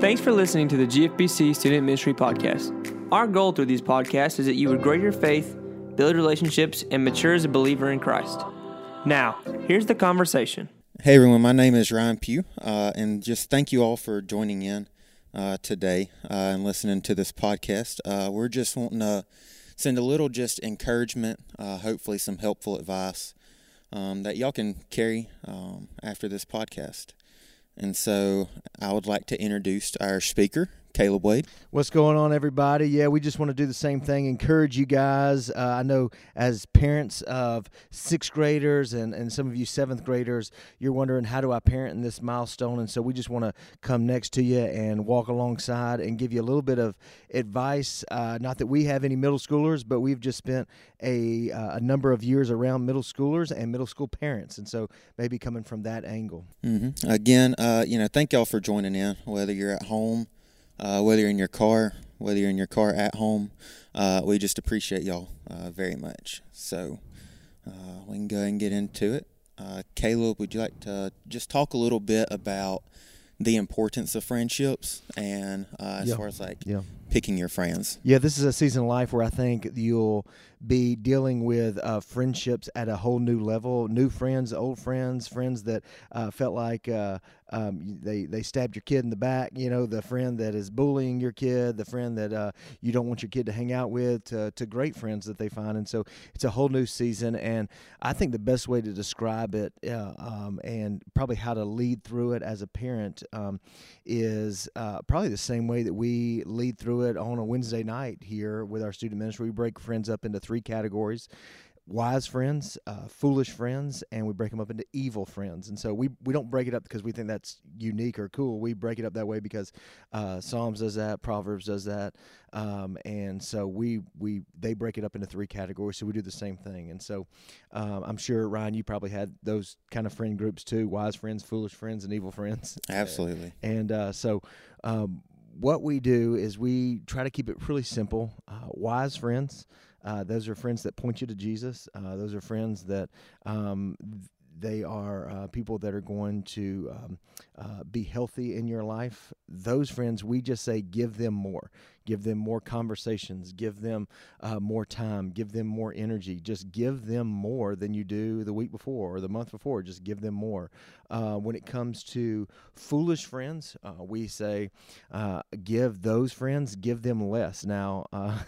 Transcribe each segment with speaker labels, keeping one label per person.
Speaker 1: Thanks for listening to the GFBC Student Ministry Podcast. Our goal through these podcasts is that you would grow your faith, build relationships, and mature as a believer in Christ. Now, here's the conversation.
Speaker 2: Hey everyone, my name is Ryan Pugh, uh, and just thank you all for joining in uh, today uh, and listening to this podcast. Uh, we're just wanting to send a little just encouragement, uh, hopefully some helpful advice um, that y'all can carry um, after this podcast. And so I would like to introduce our speaker, Caleb Wade.
Speaker 3: What's going on, everybody? Yeah, we just want to do the same thing. Encourage you guys. Uh, I know as parents of sixth graders and, and some of you seventh graders, you're wondering, how do I parent in this milestone? And so we just want to come next to you and walk alongside and give you a little bit of advice. Uh, not that we have any middle schoolers, but we've just spent a, uh, a number of years around middle schoolers and middle school parents. And so maybe coming from that angle.
Speaker 2: Mm-hmm. Again, uh, you know, thank y'all for joining in, whether you're at home uh, whether you're in your car, whether you're in your car at home. Uh, we just appreciate y'all uh, very much. So uh, we can go ahead and get into it. Uh, Caleb, would you like to just talk a little bit about the importance of friendships and uh, as
Speaker 3: Yeah.
Speaker 2: far as like
Speaker 3: Yeah.
Speaker 2: picking your friends?
Speaker 3: Yeah, this is a season of life where I think you'll be dealing with uh, friendships at a whole new level. New friends, old friends, friends that uh, felt like uh, um, they they stabbed your kid in the back. You know, the friend that is bullying your kid, the friend that uh, you don't want your kid to hang out with, to, to great friends that they find. And so it's a whole new season. And I think the best way to describe it uh, um, and probably how to lead through it as a parent um, is uh, probably the same way that we lead through it on a Wednesday night here with our student ministry. We break friends up into three categories wise friends, uh, foolish friends, and we break them up into evil friends. And so we, we don't break it up because we think that's unique or cool. We break it up that way because uh, Psalms does that, Proverbs does that, um, and so we we they break it up into three categories. So we do the same thing. And so um, I'm sure Ryan, you probably had those kind of friend groups too: wise friends, foolish friends, and evil friends.
Speaker 2: Absolutely.
Speaker 3: And uh, so, um, what we do is we try to keep it really simple. Uh, wise friends, uh, those are friends that point you to Jesus. Uh, those are friends that um, they are uh, people that are going to um, uh, be healthy in your life. Those friends, we just say, give them more. Give them more conversations. Give them uh, more time. Give them more energy. Just give them more than you do the week before or the month before. Just give them more. Uh, when it comes to foolish friends, uh, we say, uh, give those friends, give them less. Now, uh,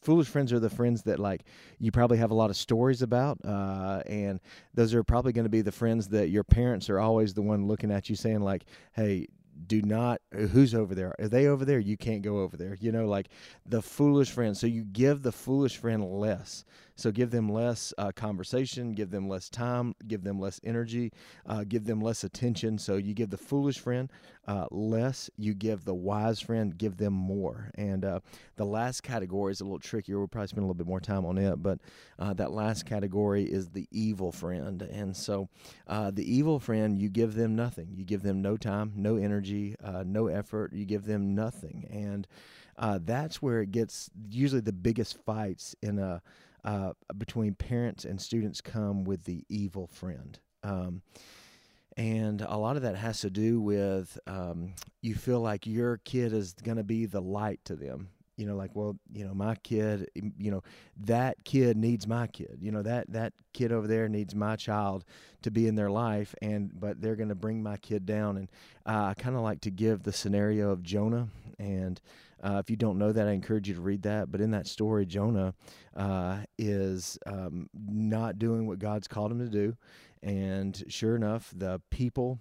Speaker 3: foolish friends are the friends that like you probably have a lot of stories about, uh, and those are probably going to be the friends that your parents are always the one looking at you saying like, "Hey." Do not. Who's over there? Are they over there? You can't go over there. You know, like the foolish friend. So you give the foolish friend less. So give them less uh, conversation, give them less time, give them less energy, uh, give them less attention. So you give the foolish friend uh, less, you give the wise friend, give them more. And uh, the last category is a little trickier. We'll probably spend a little bit more time on it, but uh, that last category is the evil friend. And so uh, the evil friend, you give them nothing. You give them no time, no energy, uh, no effort. You give them nothing. And uh, that's where it gets usually the biggest fights in a uh, between parents and students come with the evil friend. Um, and a lot of that has to do with um, you feel like your kid is going to be the light to them. You know, like, well, you know, my kid, you know, that kid needs my kid. You know, that that kid over there needs my child to be in their life, and but they're going to bring my kid down. And uh, I kind of like to give the scenario of Jonah. And uh, if you don't know that, I encourage you to read that. But in that story, Jonah uh, is um, not doing what God's called him to do. And sure enough, the people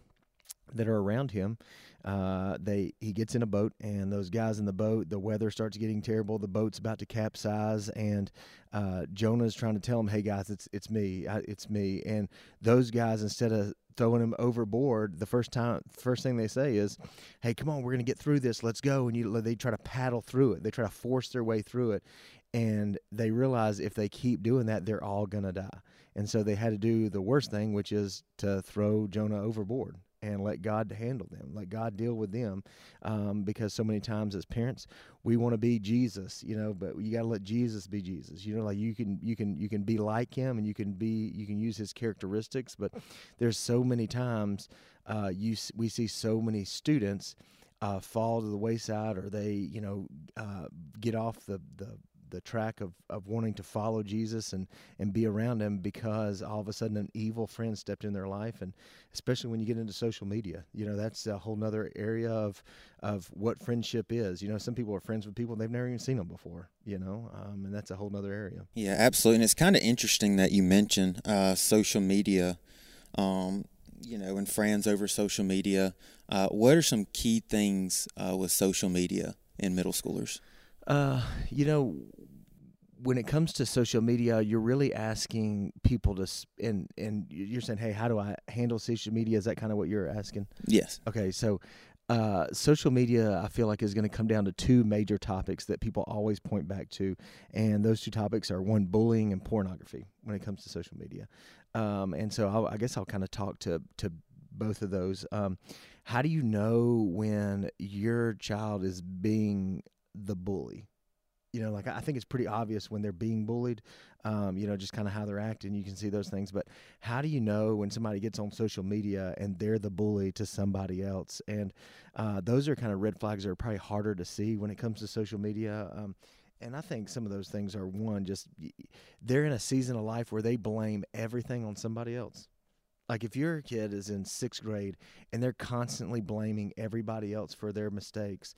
Speaker 3: that are around him, uh, they he gets in a boat, and those guys in the boat, the weather starts getting terrible. The boat's about to capsize, and uh, Jonah's trying to tell him, "Hey guys, it's it's me, I, it's me." And those guys, instead of throwing him overboard, the first time, first thing they say is, "Hey, come on, we're gonna get through this. Let's go." And you, they try to paddle through it. They try to force their way through it, and they realize if they keep doing that, they're all gonna die. And so they had to do the worst thing, which is to throw Jonah overboard and let God handle them, let God deal with them, um, because so many times as parents we want to be Jesus, you know, but you got to let Jesus be Jesus. You know, like you can you can you can be like him and you can be you can use his characteristics, but there's so many times uh, you we see so many students uh, fall to the wayside or they you know uh, get off the the the track of, of wanting to follow Jesus and, and be around him because all of a sudden an evil friend stepped in their life. And especially when you get into social media you know that's a whole nother area of of what friendship is. You know some people are friends with people they've never even seen them before you know um, and that's a whole nother area.
Speaker 2: Yeah absolutely. And it's kind of interesting that you mentioned uh, social media um, you know and friends over social media. Uh, what are some key things uh, with social media in middle schoolers
Speaker 3: uh, you know, when it comes to social media, you're really asking people to, and and you're saying, hey, how do I handle social media? Is that kind of what you're asking?
Speaker 2: Yes.
Speaker 3: Okay, so uh, social media, I feel like, is going to come down to two major topics that people always point back to, and those two topics are one, bullying and pornography. When it comes to social media, um, and so I'll, i guess I'll kind of talk to to both of those. Um, how do you know when your child is being the bully? you know, like I think it's pretty obvious when they're being bullied, um, you know, just kind of how they're acting. You can see those things. But how do you know when somebody gets on social media and they're the bully to somebody else? And uh, those are kind of red flags that are probably harder to see when it comes to social media. Um, and I think some of those things are one, just they're in a season of life where they blame everything on somebody else. Like if your kid is in sixth grade and they're constantly blaming everybody else for their mistakes,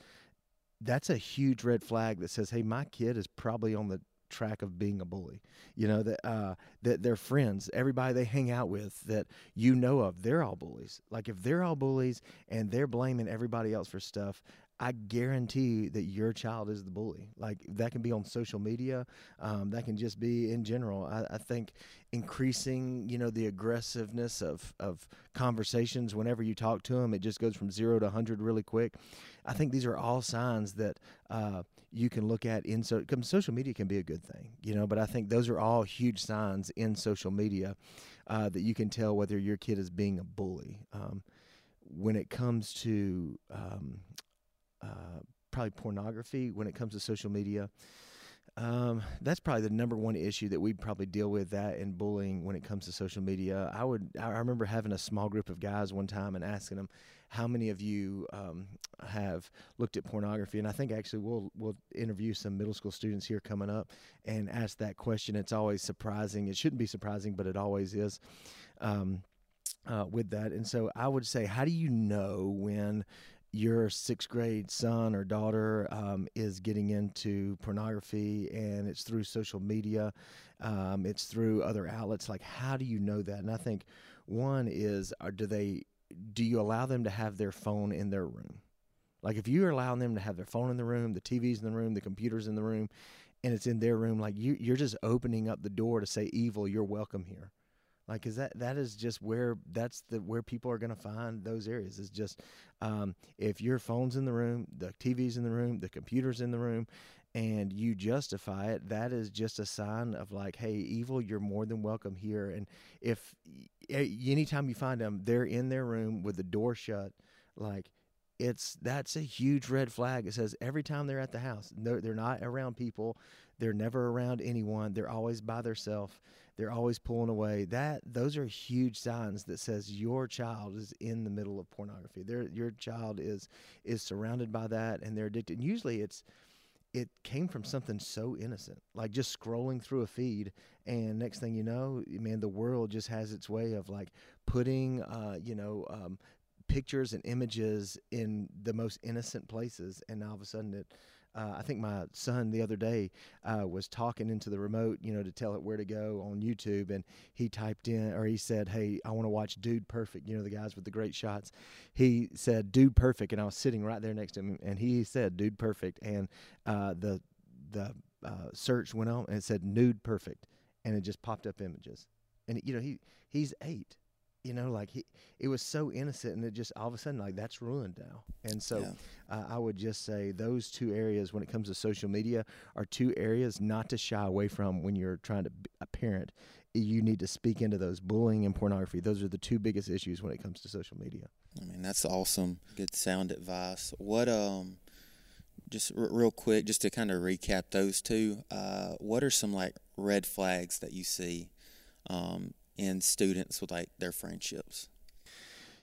Speaker 3: that's a huge red flag that says, hey, my kid is probably on the track of being a bully. You know that uh, that their friends, everybody they hang out with, that you know of, they're all bullies. Like if they're all bullies and they're blaming everybody else for stuff, I guarantee that your child is the bully. Like that can be on social media, um, that can just be in general. I, I, think increasing, you know, the aggressiveness of of conversations whenever you talk to them, it just goes from zero to hundred really quick. I think these are all signs that uh, you can look at in so social media can be a good thing, you know. But I think those are all huge signs in social media uh, that you can tell whether your kid is being a bully. Um, when it comes to um, uh, probably pornography when it comes to social media. Um, that's probably the number one issue that we probably deal with that and bullying when it comes to social media. I would I remember having a small group of guys one time and asking them how many of you um, have looked at pornography, and I think actually we'll we'll interview some middle school students here coming up and ask that question. It's always surprising. It shouldn't be surprising, but it always is. Um, uh, with that, and so I would say, how do you know when your sixth grade son or daughter um, is getting into pornography and it's through social media, um, it's through other outlets. Like, how do you know that? And I think one is, are, do they, do you allow them to have their phone in their room? Like, if you're allowing them to have their phone in the room, the TV's in the room, the computer's in the room, and it's in their room, like you, you're just opening up the door to say, evil, you're welcome here like is that that is just where that's the where people are going to find those areas is just um, if your phone's in the room the tv's in the room the computer's in the room and you justify it that is just a sign of like hey evil you're more than welcome here. And if anytime you find them they're in their room with the door shut like it's that's a huge red flag. It says every time they're at the house they're, they're not around people. They're never around anyone. They're always by themselves they're always pulling away. That those are huge signs that says your child is in the middle of pornography. Their your child is is surrounded by that and they're addicted. And usually it's it came from something so innocent, like just scrolling through a feed, and next thing you know, man, the world just has its way of like putting, uh, you know, um, pictures and images in the most innocent places, and all of a sudden it uh, I think my son the other day uh, was talking into the remote, you know, to tell it where to go on YouTube, and he typed in or he said, "Hey, I want to watch Dude Perfect." You know, the guys with the great shots. He said Dude Perfect, and I was sitting right there next to him, and he said Dude Perfect, and uh, the the uh, search went on and it said Nude Perfect, and it just popped up images, and you know he he's eight you know like he it was so innocent and it just all of a sudden like that's ruined now. And so yeah. uh, i would just say those two areas when it comes to social media are two areas not to shy away from when you're trying to be a parent. You need to speak into those bullying and pornography. Those are the two biggest issues when it comes to social media.
Speaker 2: I mean that's awesome. Good sound advice. What um just r- real quick just to kind of recap those two uh, what are some like red flags that you see um, in students with like their friendships?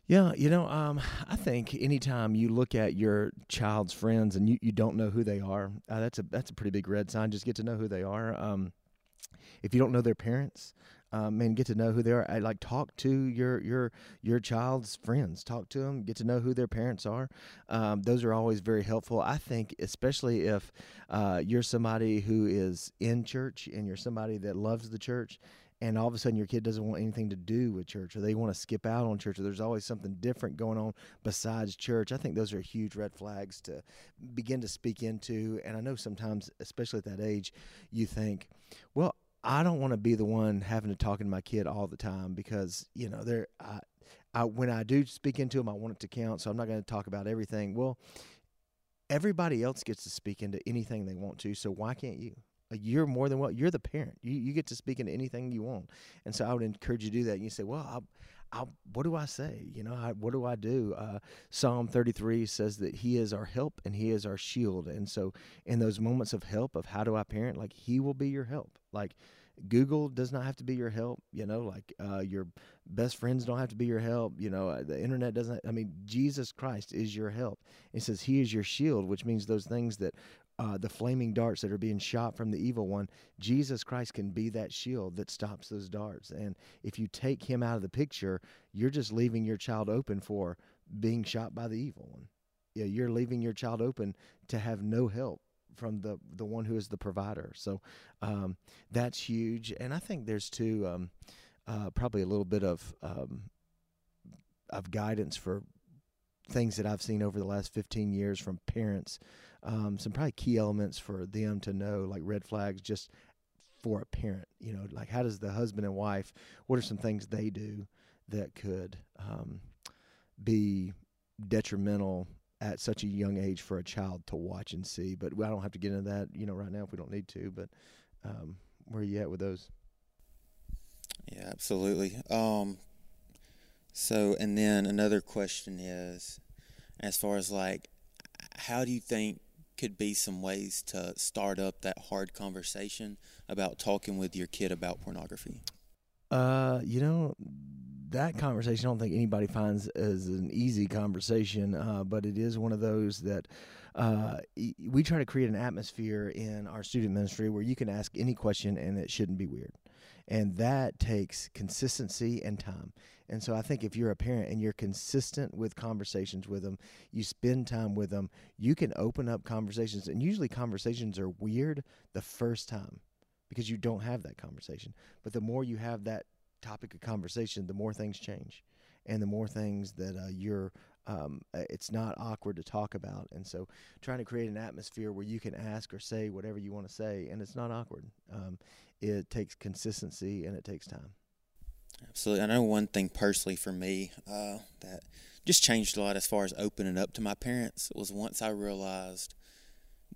Speaker 3: Yeah, you know, um, I think anytime you look at your child's friends and you, you don't know who they are, uh, that's a that's a pretty big red sign. Just get to know who they are. Um, if you don't know their parents, um, and get to know who they are. I like talk to your your your child's friends. Talk to them. Get to know who their parents are. Um, those are always very helpful. I think, especially if uh, you're somebody who is in church and you're somebody that loves the church. And all of a sudden, your kid doesn't want anything to do with church, or they want to skip out on church, or there's always something different going on besides church. I think those are huge red flags to begin to speak into. And I know sometimes, especially at that age, you think, well, I don't want to be the one having to talk to my kid all the time because you know they're I, I when I do speak into them, I want it to count. So I'm not going to talk about everything. Well, everybody else gets to speak into anything they want to. So why can't you? You're more than what you're the parent. You you get to speak into anything you want. And so I would encourage you to do that. And you say, well, I'll, I'll, what do I say? You know, I, what do I do? Uh, Psalm 33 says that He is our help and He is our shield. And so, in those moments of help, of how do I parent, like He will be your help. Like Google does not have to be your help. You know, like uh, your best friends don't have to be your help. You know, uh, the internet doesn't. I mean, Jesus Christ is your help. It says He is your shield, which means those things that uh, the flaming darts that are being shot from the evil one, Jesus Christ can be that shield that stops those darts. And if you take him out of the picture, you're just leaving your child open for being shot by the evil one. Yeah, you're leaving your child open to have no help from the the one who is the provider. So um, that's huge. And I think there's too um, uh, probably a little bit of um, of guidance for things that I've seen over the last 15 years from parents um, some probably key elements for them to know, like red flags, just for a parent. You know, like how does the husband and wife? What are some things they do that could um, be detrimental at such a young age for a child to watch and see? But I don't have to get into that, you know, right now if we don't need to. But um, where are you at with those?
Speaker 2: Yeah, absolutely. Um, so, and then another question is, as far as like, how do you think could be some ways to start up that hard conversation about talking with your kid about pornography?
Speaker 3: Uh, you know, that conversation I don't think anybody finds as an easy conversation, uh, but it is one of those that uh, we try to create an atmosphere in our student ministry where you can ask any question and it shouldn't be weird. And that takes consistency and time. And so I think if you're a parent and you're consistent with conversations with them, you spend time with them, you can open up conversations. And usually conversations are weird the first time because you don't have that conversation. But the more you have that topic of conversation, the more things change. And the more things that uh, you're, um, uh, it's not awkward to talk about. And so trying to create an atmosphere where you can ask or say whatever you want to say and it's not awkward. Um, it takes consistency and it takes time.
Speaker 2: Absolutely. I know one thing personally for me uh, that just changed a lot as far as opening up to my parents was once I realized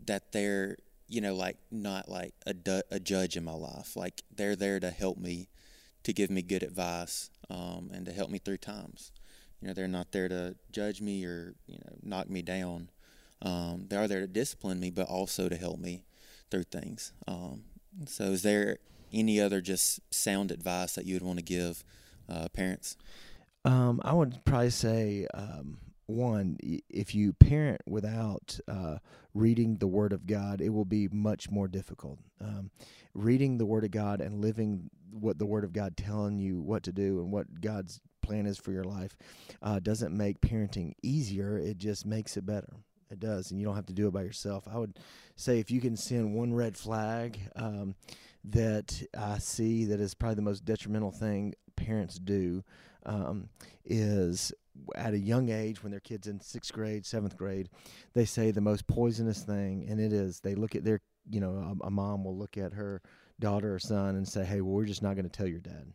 Speaker 2: that they're, you know, like not like a, du- a judge in my life. Like they're there to help me, to give me good advice, um, and to help me through times. You know, they're not there to judge me or, you know, knock me down. Um, they are there to discipline me, but also to help me through things. Um, so, is there any other just sound advice that you would want to give uh, parents?
Speaker 3: Um, I would probably say um, one, if you parent without uh, reading the Word of God, it will be much more difficult. Um, reading the Word of God and living what the Word of God telling you what to do and what God's plan is for your life uh, doesn't make parenting easier. It just makes it better. It does, and you don't have to do it by yourself. I would say if you can send one red flag. Um, that I see that is probably the most detrimental thing parents do um, is at a young age when their kids in sixth grade, seventh grade, they say the most poisonous thing, and it is they look at their you know a, a mom will look at her daughter or son and say, "Hey, well, we're just not going to tell your dad."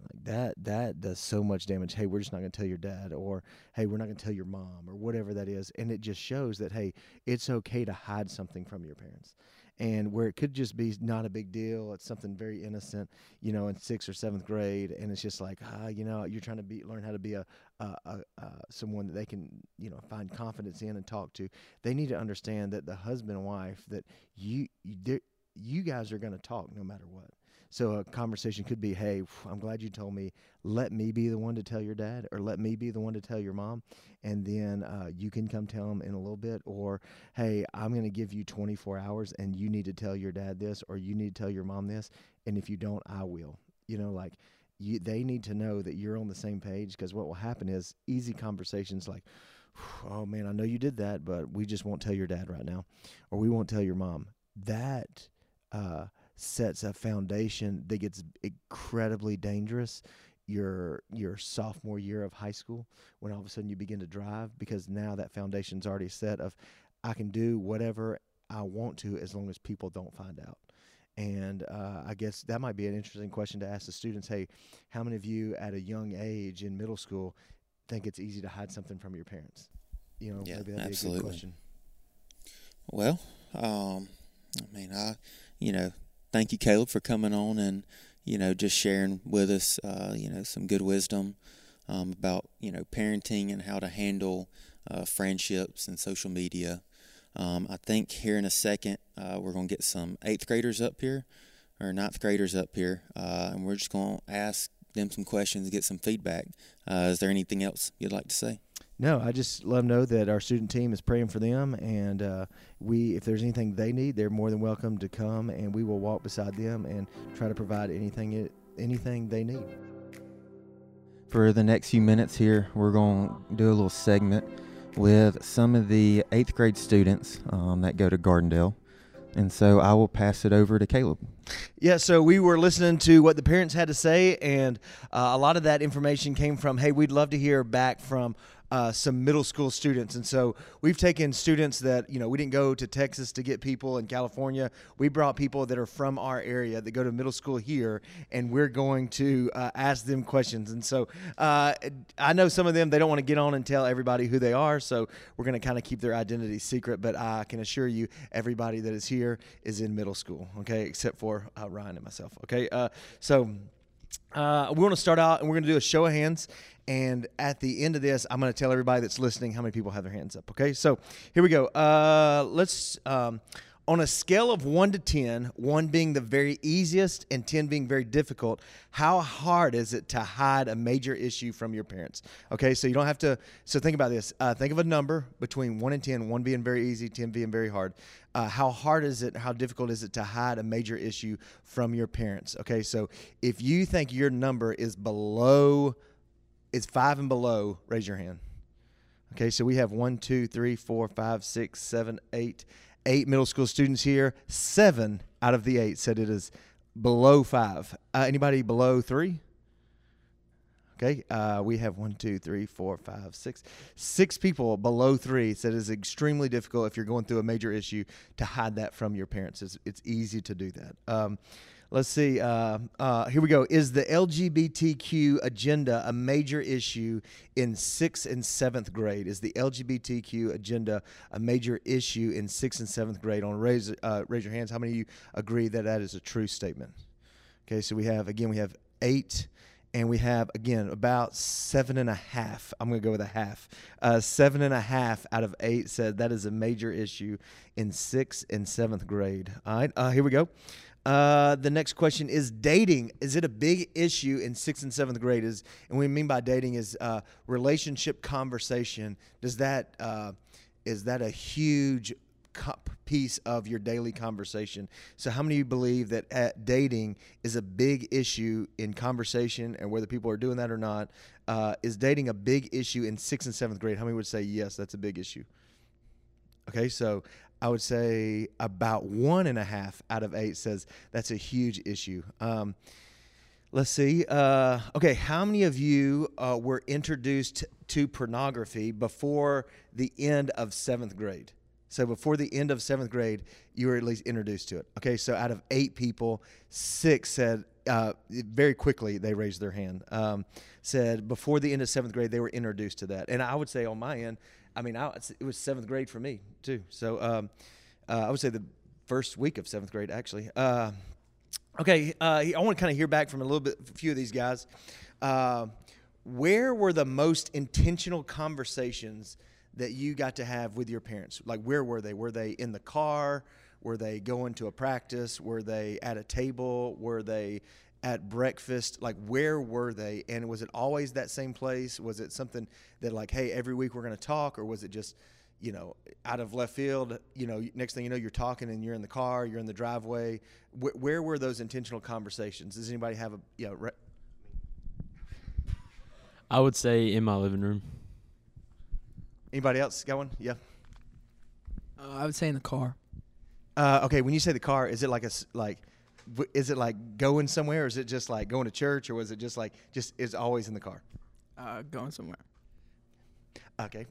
Speaker 3: Like that that does so much damage. Hey, we're just not going to tell your dad, or hey, we're not going to tell your mom, or whatever that is, and it just shows that hey, it's okay to hide something from your parents and where it could just be not a big deal it's something very innocent you know in sixth or seventh grade and it's just like ah you know you're trying to be learn how to be a, a, a, a someone that they can you know find confidence in and talk to. They need to understand that the husband and wife that you you, you guys are going to talk no matter what So a conversation could be, "Hey, I'm glad you told me. Let me be the one to tell your dad, or let me be the one to tell your mom, and then uh, you can come tell him in a little bit. Or, hey, I'm going to give you 24 hours, and you need to tell your dad this, or you need to tell your mom this, and if you don't, I will. You know, like." You, they need to know that you're on the same page because what will happen is easy conversations like, oh man, I know you did that, but we just won't tell your dad right now, or we won't tell your mom. That uh, sets a foundation that gets incredibly dangerous your your sophomore year of high school when all of a sudden you begin to drive because now that foundation's already set of I can do whatever I want to as long as people don't find out. And uh, I guess that might be an interesting question to ask the students. Hey, how many of you at a young age in middle school think it's easy to hide something from your parents? You know,
Speaker 2: Yeah,
Speaker 3: maybe that'd
Speaker 2: absolutely.
Speaker 3: be a good question.
Speaker 2: Well, um, I mean, I, you know, thank you, Caleb, for coming on and, you know, just sharing with us, uh, you know, some good wisdom um, about, you know, parenting and how to handle uh, friendships and social media. Um, I think here in a second, uh, we're going to get some eighth graders up here or ninth graders up here, uh, and we're just going to ask them some questions, get some feedback. Uh, is there anything else you'd like to say?
Speaker 3: No, I just let them know that our student team is praying for them, and uh, we, if there's anything they need, they're more than welcome to come, and we will walk beside them and try to provide anything it, anything they need.
Speaker 2: For the next few minutes here, we're going to do a little segment with some of the eighth grade students um, that go to Gardendale. And so I will pass it over to Caleb.
Speaker 3: Yeah, so we were listening to what the parents had to say, and uh, a lot of that information came from, hey, we'd love to hear back from uh, some middle school students. And so we've taken students that, you know, we didn't go to Texas to get people in California. We brought people that are from our area that go to middle school here, and we're going to uh, ask them questions. And so uh, I know some of them, they don't want to get on and tell everybody who they are, so we're going to kind of keep their identity secret. But I can assure you, everybody that is here is in middle school, okay, except for uh, Ryan and myself, okay? Uh, so uh, we want to start out and we're going to do a show of hands. And at the end of this, I'm going to tell everybody that's listening how many people have their hands up. Okay, so here we go. Uh, let's, um, on a scale of one to 10, one being the very easiest and 10 being very difficult, how hard is it to hide a major issue from your parents? Okay, so you don't have to, so think about this. Uh, think of a number between one and 10, one being very easy, 10 being very hard. Uh, how hard is it, how difficult is it to hide a major issue from your parents? Okay, so if you think your number is below, is five and below, raise your hand. Okay, so we have one, two, three, four, five, six, seven, eight, eight middle school students here. Seven out of the eight said it is below five. Uh, anybody below three? Okay, uh, we have one, two, three, four, five, six, six people below three said it is extremely difficult if you're going through a major issue to hide that from your parents. It's, it's easy to do that. Um, let's see. Uh, uh, here we go. Is the LGBTQ agenda a major issue in sixth and seventh grade? Is the LGBTQ agenda a major issue in sixth and seventh grade? On raise uh, raise your hands. How many of you agree that that is a true statement? Okay, so we have again we have eight, and we have again about seven and a half. I'm going to go with a half. Uh, seven and a half out of eight said that is a major issue in sixth and seventh grade. All right, uh, here we go. Uh, the next question is dating. Is it a big issue in sixth and seventh grade? Is and we mean by dating is uh, relationship conversation. Does that uh, is that a huge piece of your daily conversation? So, how many of you believe that at dating is a big issue in conversation, and whether people are doing that or not? Uh, is dating a big issue in sixth and seventh grade? How many would say yes? That's a big issue. Okay, so I would say about one and a half out of eight says that's a huge issue. Um, let's see. Uh, okay, how many of you uh, were introduced to pornography before the end of seventh grade? So before the end of seventh grade, you were at least introduced to it. Okay, so out of eight people, six said uh, very quickly they raised their hand. Um, said before the end of seventh grade they were introduced to that, and I would say on my end, I mean, I, it was seventh grade for me too. So um, uh, I would say the first week of seventh grade actually. Uh, okay, uh, I want to kind of hear back from a little bit, a few of these guys. Uh, where were the most intentional conversations that you got to have with your parents? Like, where were they? Were they in the car? Were they going to a practice? Were they at a table? Were they at breakfast? Like, where were they? And was it always that same place? Was it something that, like, hey, every week we're going to talk? Or was it just, you know, out of left field? You know, next thing you know, you're talking and you're in the car, you're in the driveway. Where, where were those intentional conversations? Does anybody have a, yeah, re-
Speaker 4: I would say in my living room.
Speaker 3: anybody else got one? Yeah.
Speaker 5: Uh, I would say in the car.
Speaker 3: Uh, okay, when you say the car, is it like a s- like, w- is it like going somewhere, or is it just like going to church, or was it just like just is always in the car?
Speaker 5: Uh, going somewhere.
Speaker 3: Okay,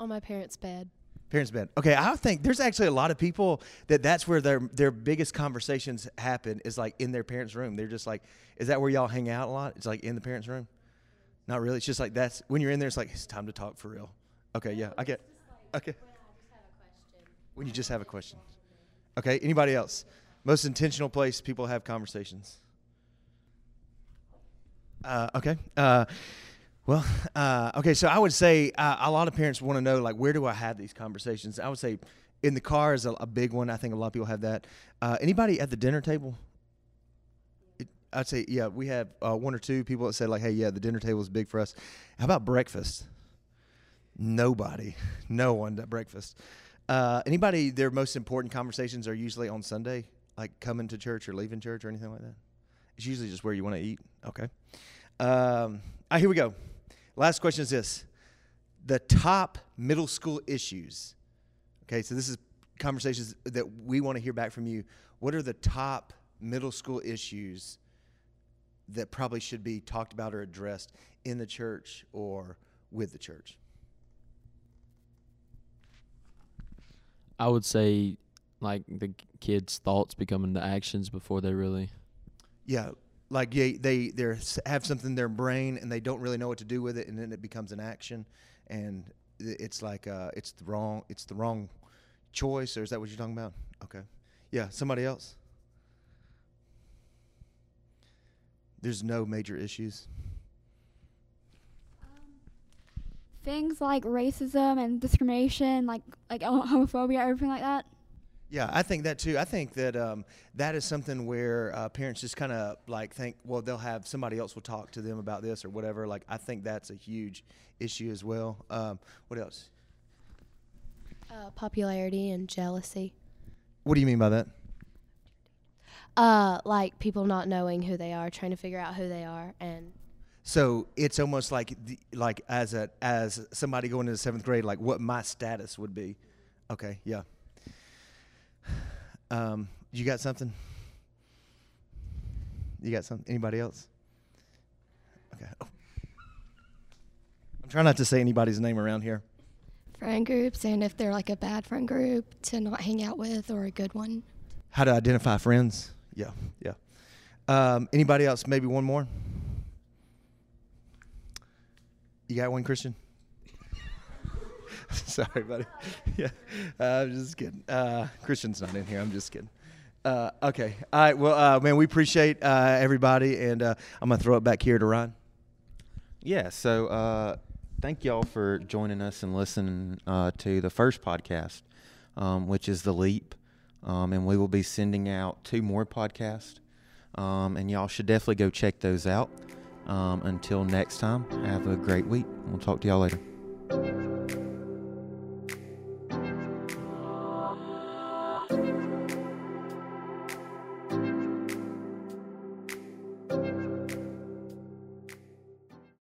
Speaker 6: On my parents' bed.
Speaker 3: parents' bed. Okay, I think there's actually a lot of people that that's where their their biggest conversations happen is like in their parents' room. They're just like, is that where y'all hang out a lot? It's like in the parents' room. Not really. It's just like that's when you're in there. It's like it's time to talk for real. Okay, yeah, I get. Okay. When you just have a question. Okay. Anybody else? Most intentional place people have conversations. Uh, okay. Uh, well, uh, okay. So I would say uh, a lot of parents want to know, like, where do I have these conversations? I would say in the car is a, a big one. I think a lot of people have that. Uh, anybody at the dinner table? It, I'd say, yeah, we have uh, one or two people that said, like, hey, yeah, the dinner table is big for us. How about breakfast? Nobody, no one at breakfast. Uh, anybody, their most important conversations are usually on Sunday, like coming to church or leaving church or anything like that. It's usually just where you want to eat. Okay. Um, all right, here we go. Last question is this: the top middle school issues. Okay, so this is conversations that we want to hear back from you. What are the top middle school issues that probably should be talked about or addressed in the church or with the church?
Speaker 4: I would say like the kids' thoughts becoming the actions before they really.
Speaker 3: Yeah, like they they they have something in their brain and they don't really know what to do with it, and then it becomes an action, and it's like uh, it's the wrong it's the wrong choice, or is that what you're talking about? Okay, yeah, somebody else. There's no major issues.
Speaker 7: Things like racism and discrimination, like like homophobia, everything like that.
Speaker 3: Yeah, I think that too. I think that um, that is something where uh, parents just kind of like think, well, they'll have somebody else will talk to them about this or whatever. Like, I think that's a huge issue as well. Um, what else?
Speaker 6: Uh, popularity and jealousy.
Speaker 3: What do you mean by that?
Speaker 6: Uh, like people not knowing who they are, trying to figure out who they are, and
Speaker 3: So it's almost like the, like as a as somebody going into seventh grade, like what my status would be. Okay, yeah. Um, you got something? You got something? Anybody else? Okay. Oh. I'm trying not to say anybody's name around here.
Speaker 8: friend groups and if they're like a bad friend group to not hang out with or a good one.
Speaker 3: How to identify friends? Yeah, yeah. Um, anybody else? Maybe one more. You got one, Christian? Sorry, buddy. Yeah, uh, I'm just kidding. Uh, Christian's not in here. I'm just kidding. Uh, okay. All right. Well, uh, man, we appreciate uh, everybody, and uh, I'm gonna throw it back here to Ryan.
Speaker 2: Yeah, so thank y'all for joining us and listening to the first podcast, um, which is The Leap. Um, and we will be sending out two more podcasts. Um, and y'all should definitely go check those out. Um, until next time, have a great week. We'll talk to y'all later.